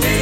today.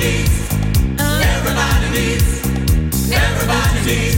Everybody needs. Everybody needs.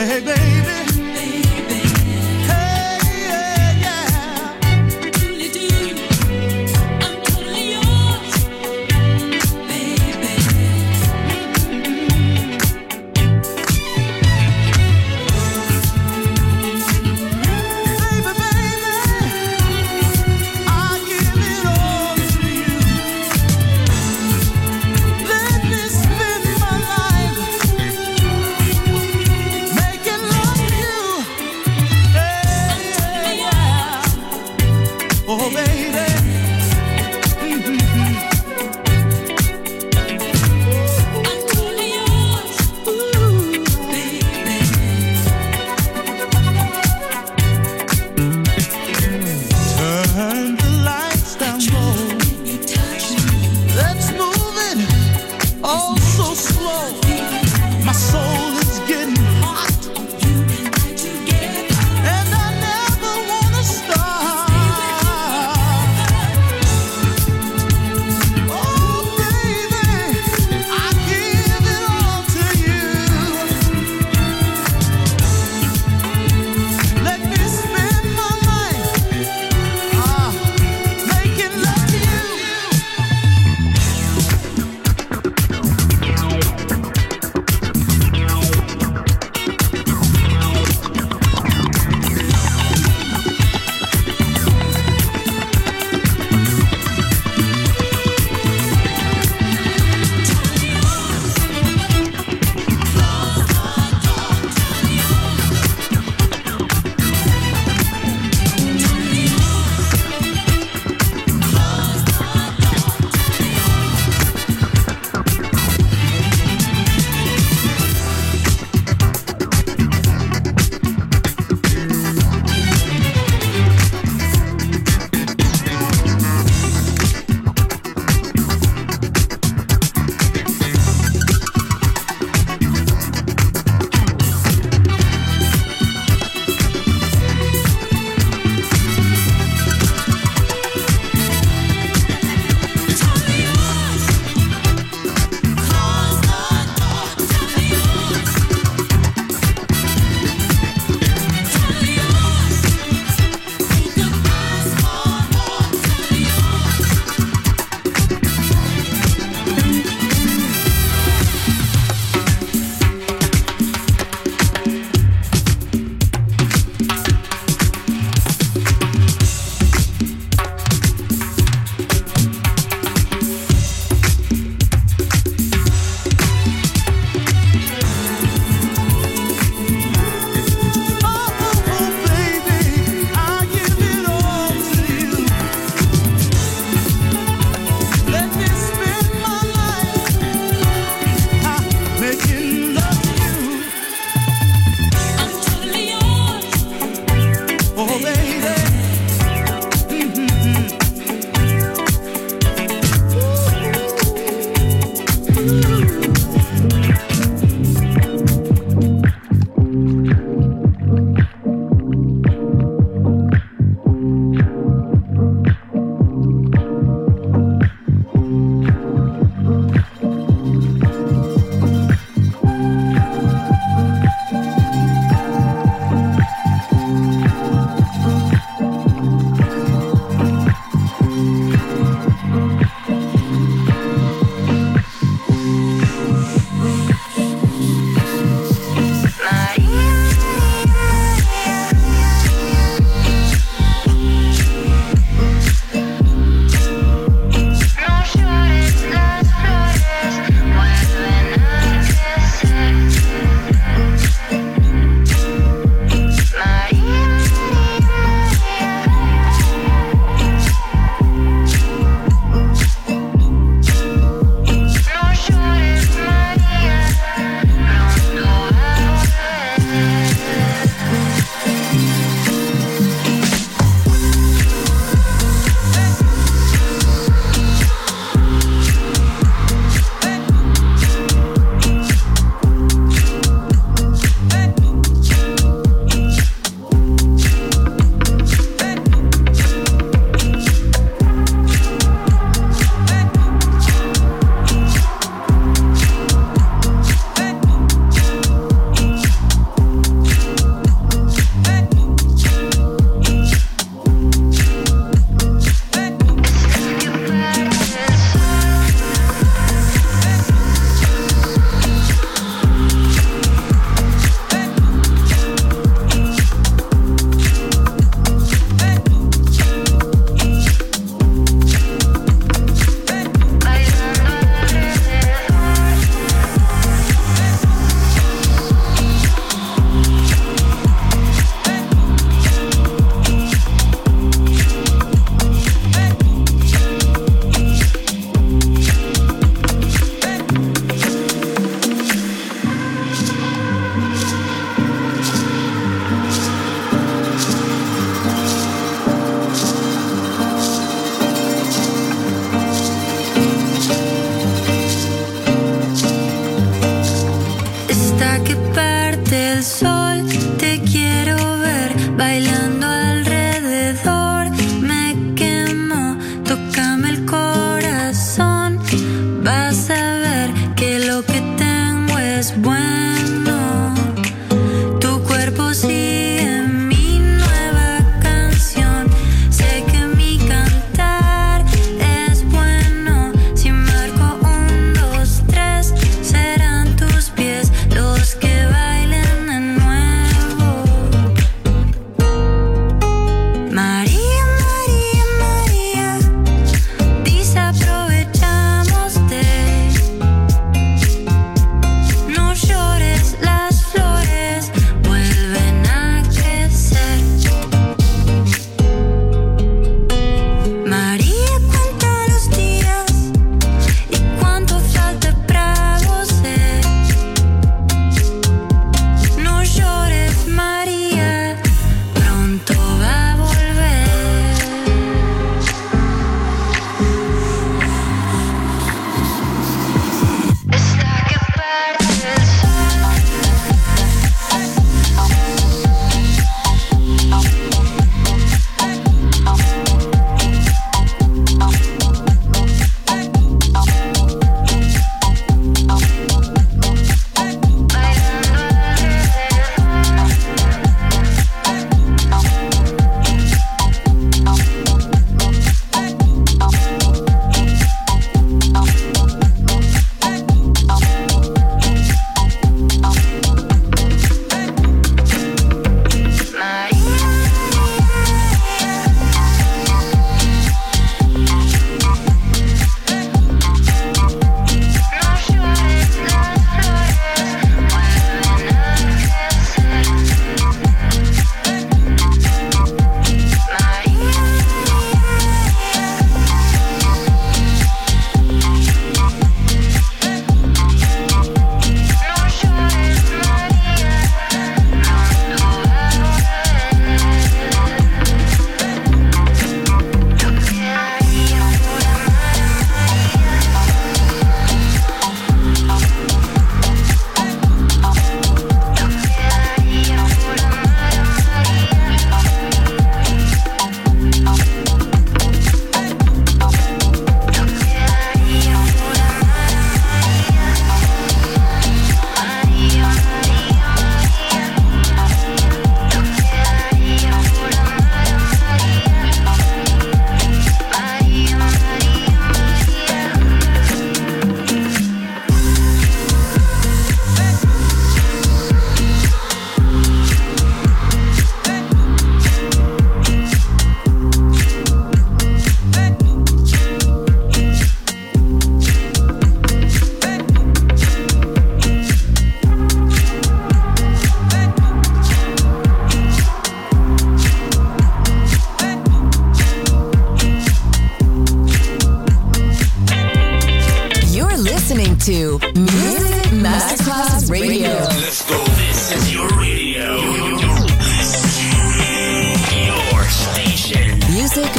Making love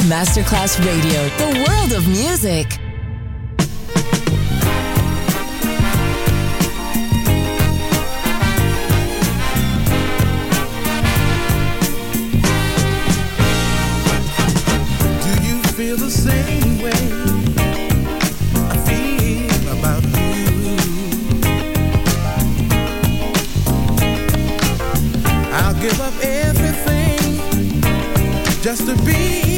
Masterclass Radio, the world of music. Do you feel the same way? give up everything just to be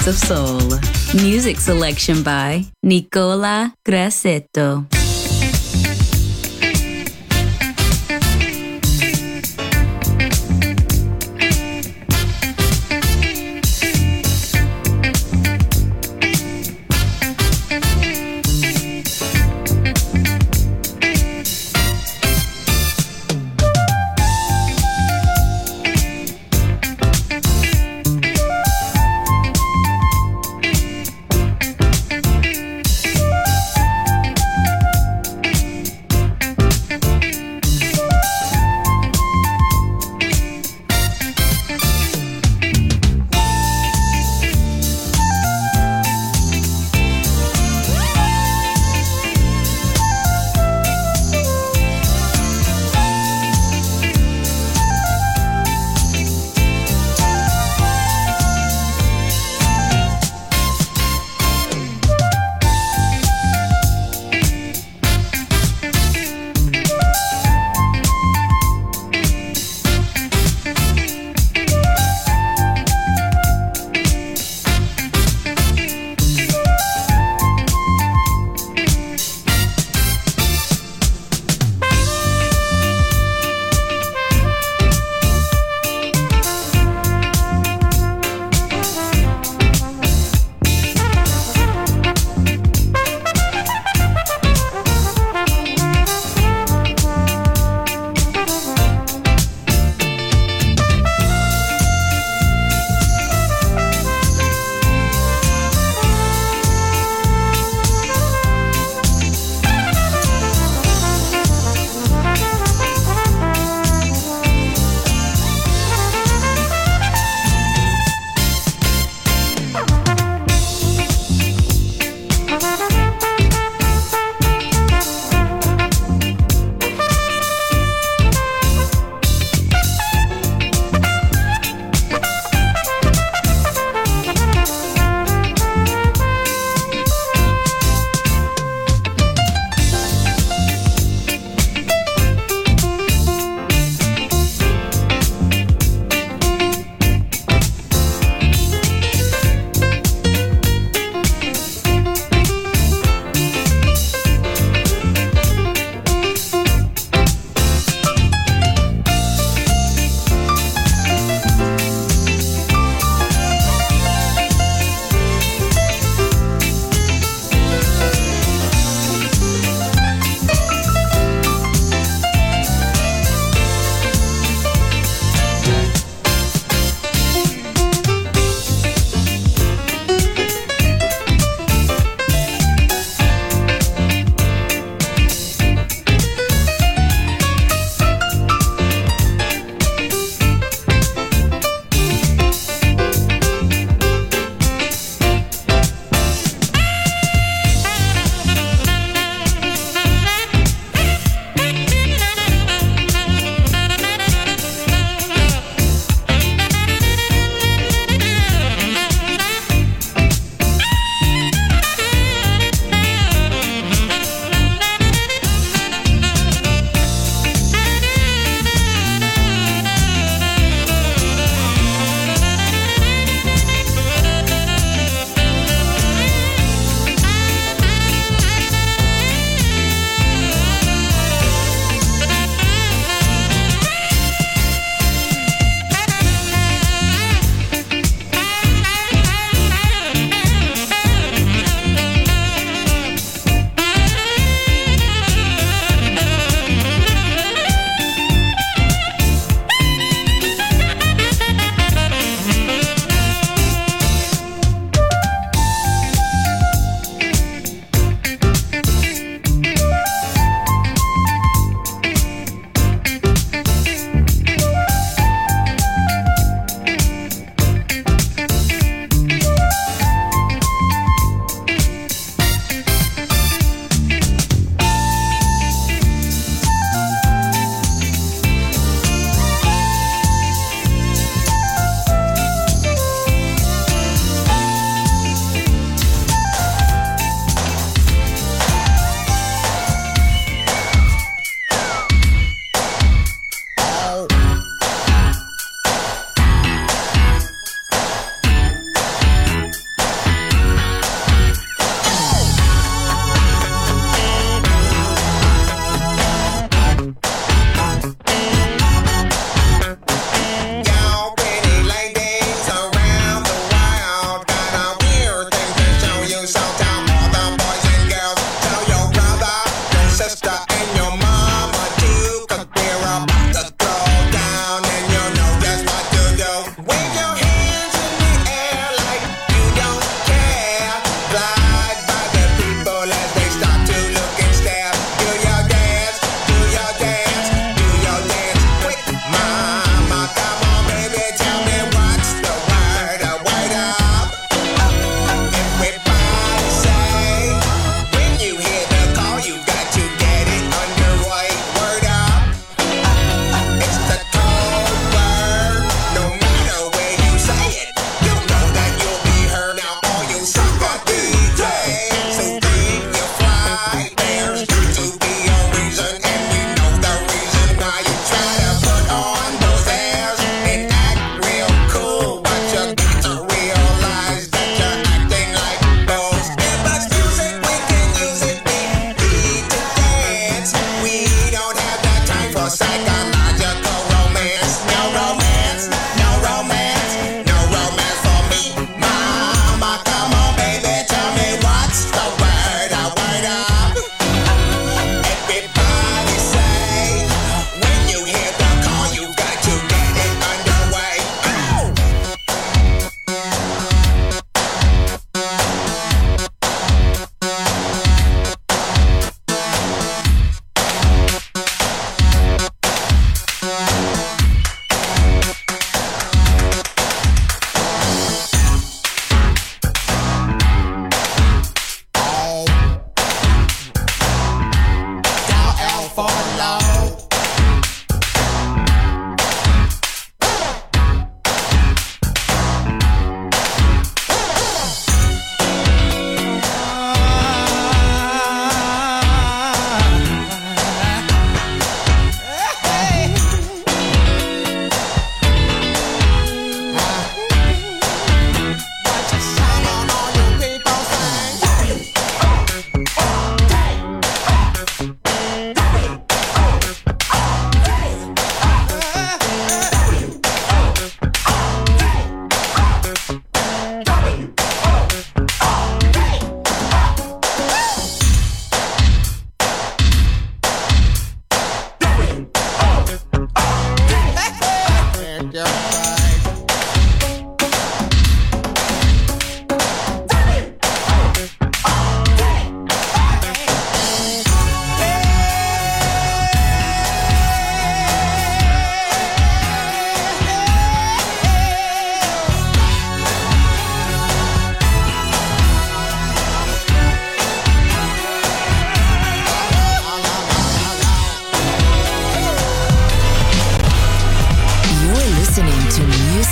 Best of Soul. Music selection by Nicola Grassetto.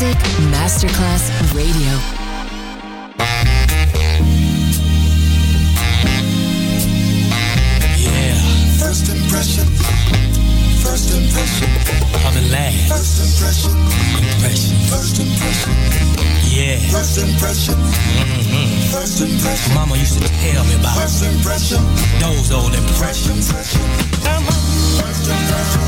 Music Masterclass Radio. Yeah. First impression. First impression. I'm in last. First impression. Impression. First impression. Yeah. First impression. Mm-hmm. First impression. Mama used to tell me about. First impression. Those old impressions. First impression. First impression.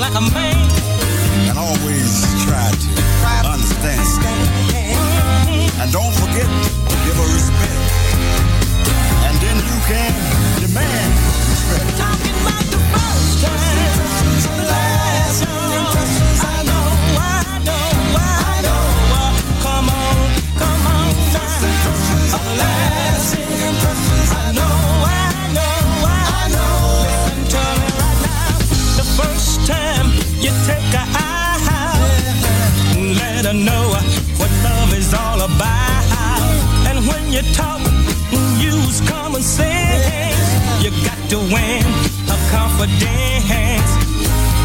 like a man. And always try to understand. And don't forget to give her respect. And then you can demand respect. Talking about the first time. I know, I know, I know. Come on, come on, impressions I know. you talk, and use common sense. You got to win a confidence.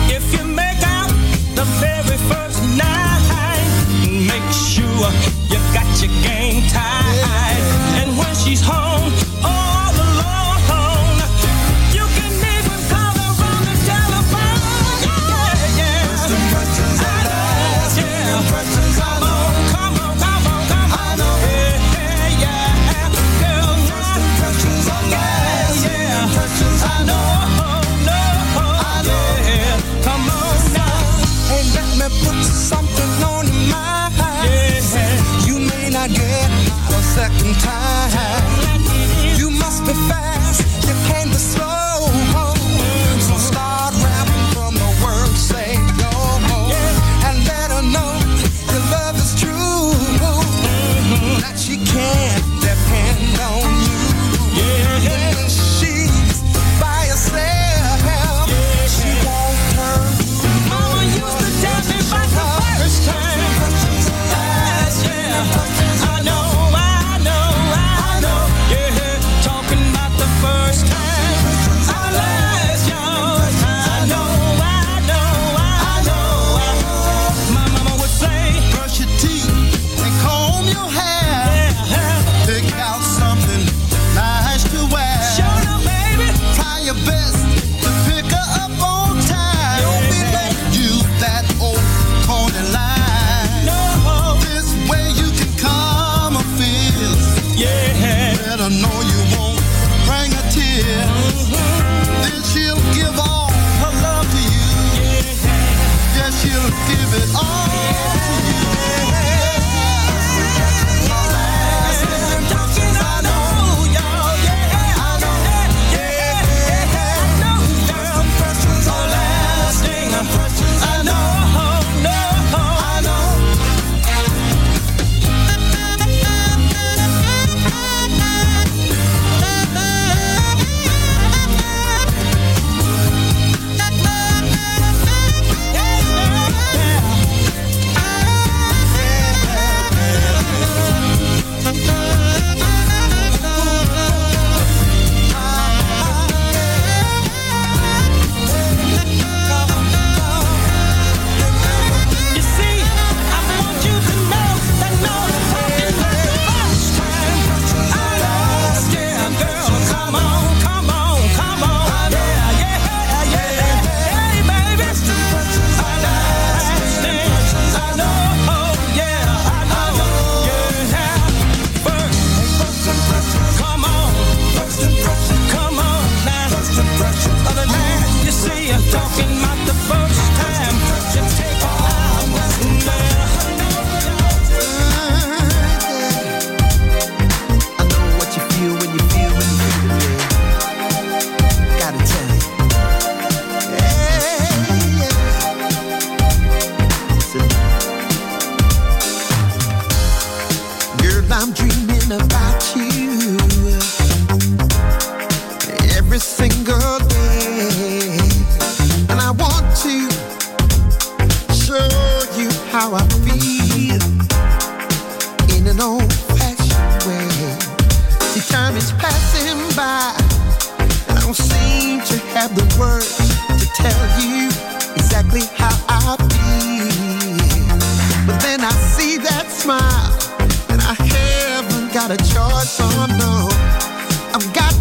If you make out the very first night, make sure you got your game tied. And when she's home. second time. You must be fast. You came this way.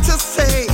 to say.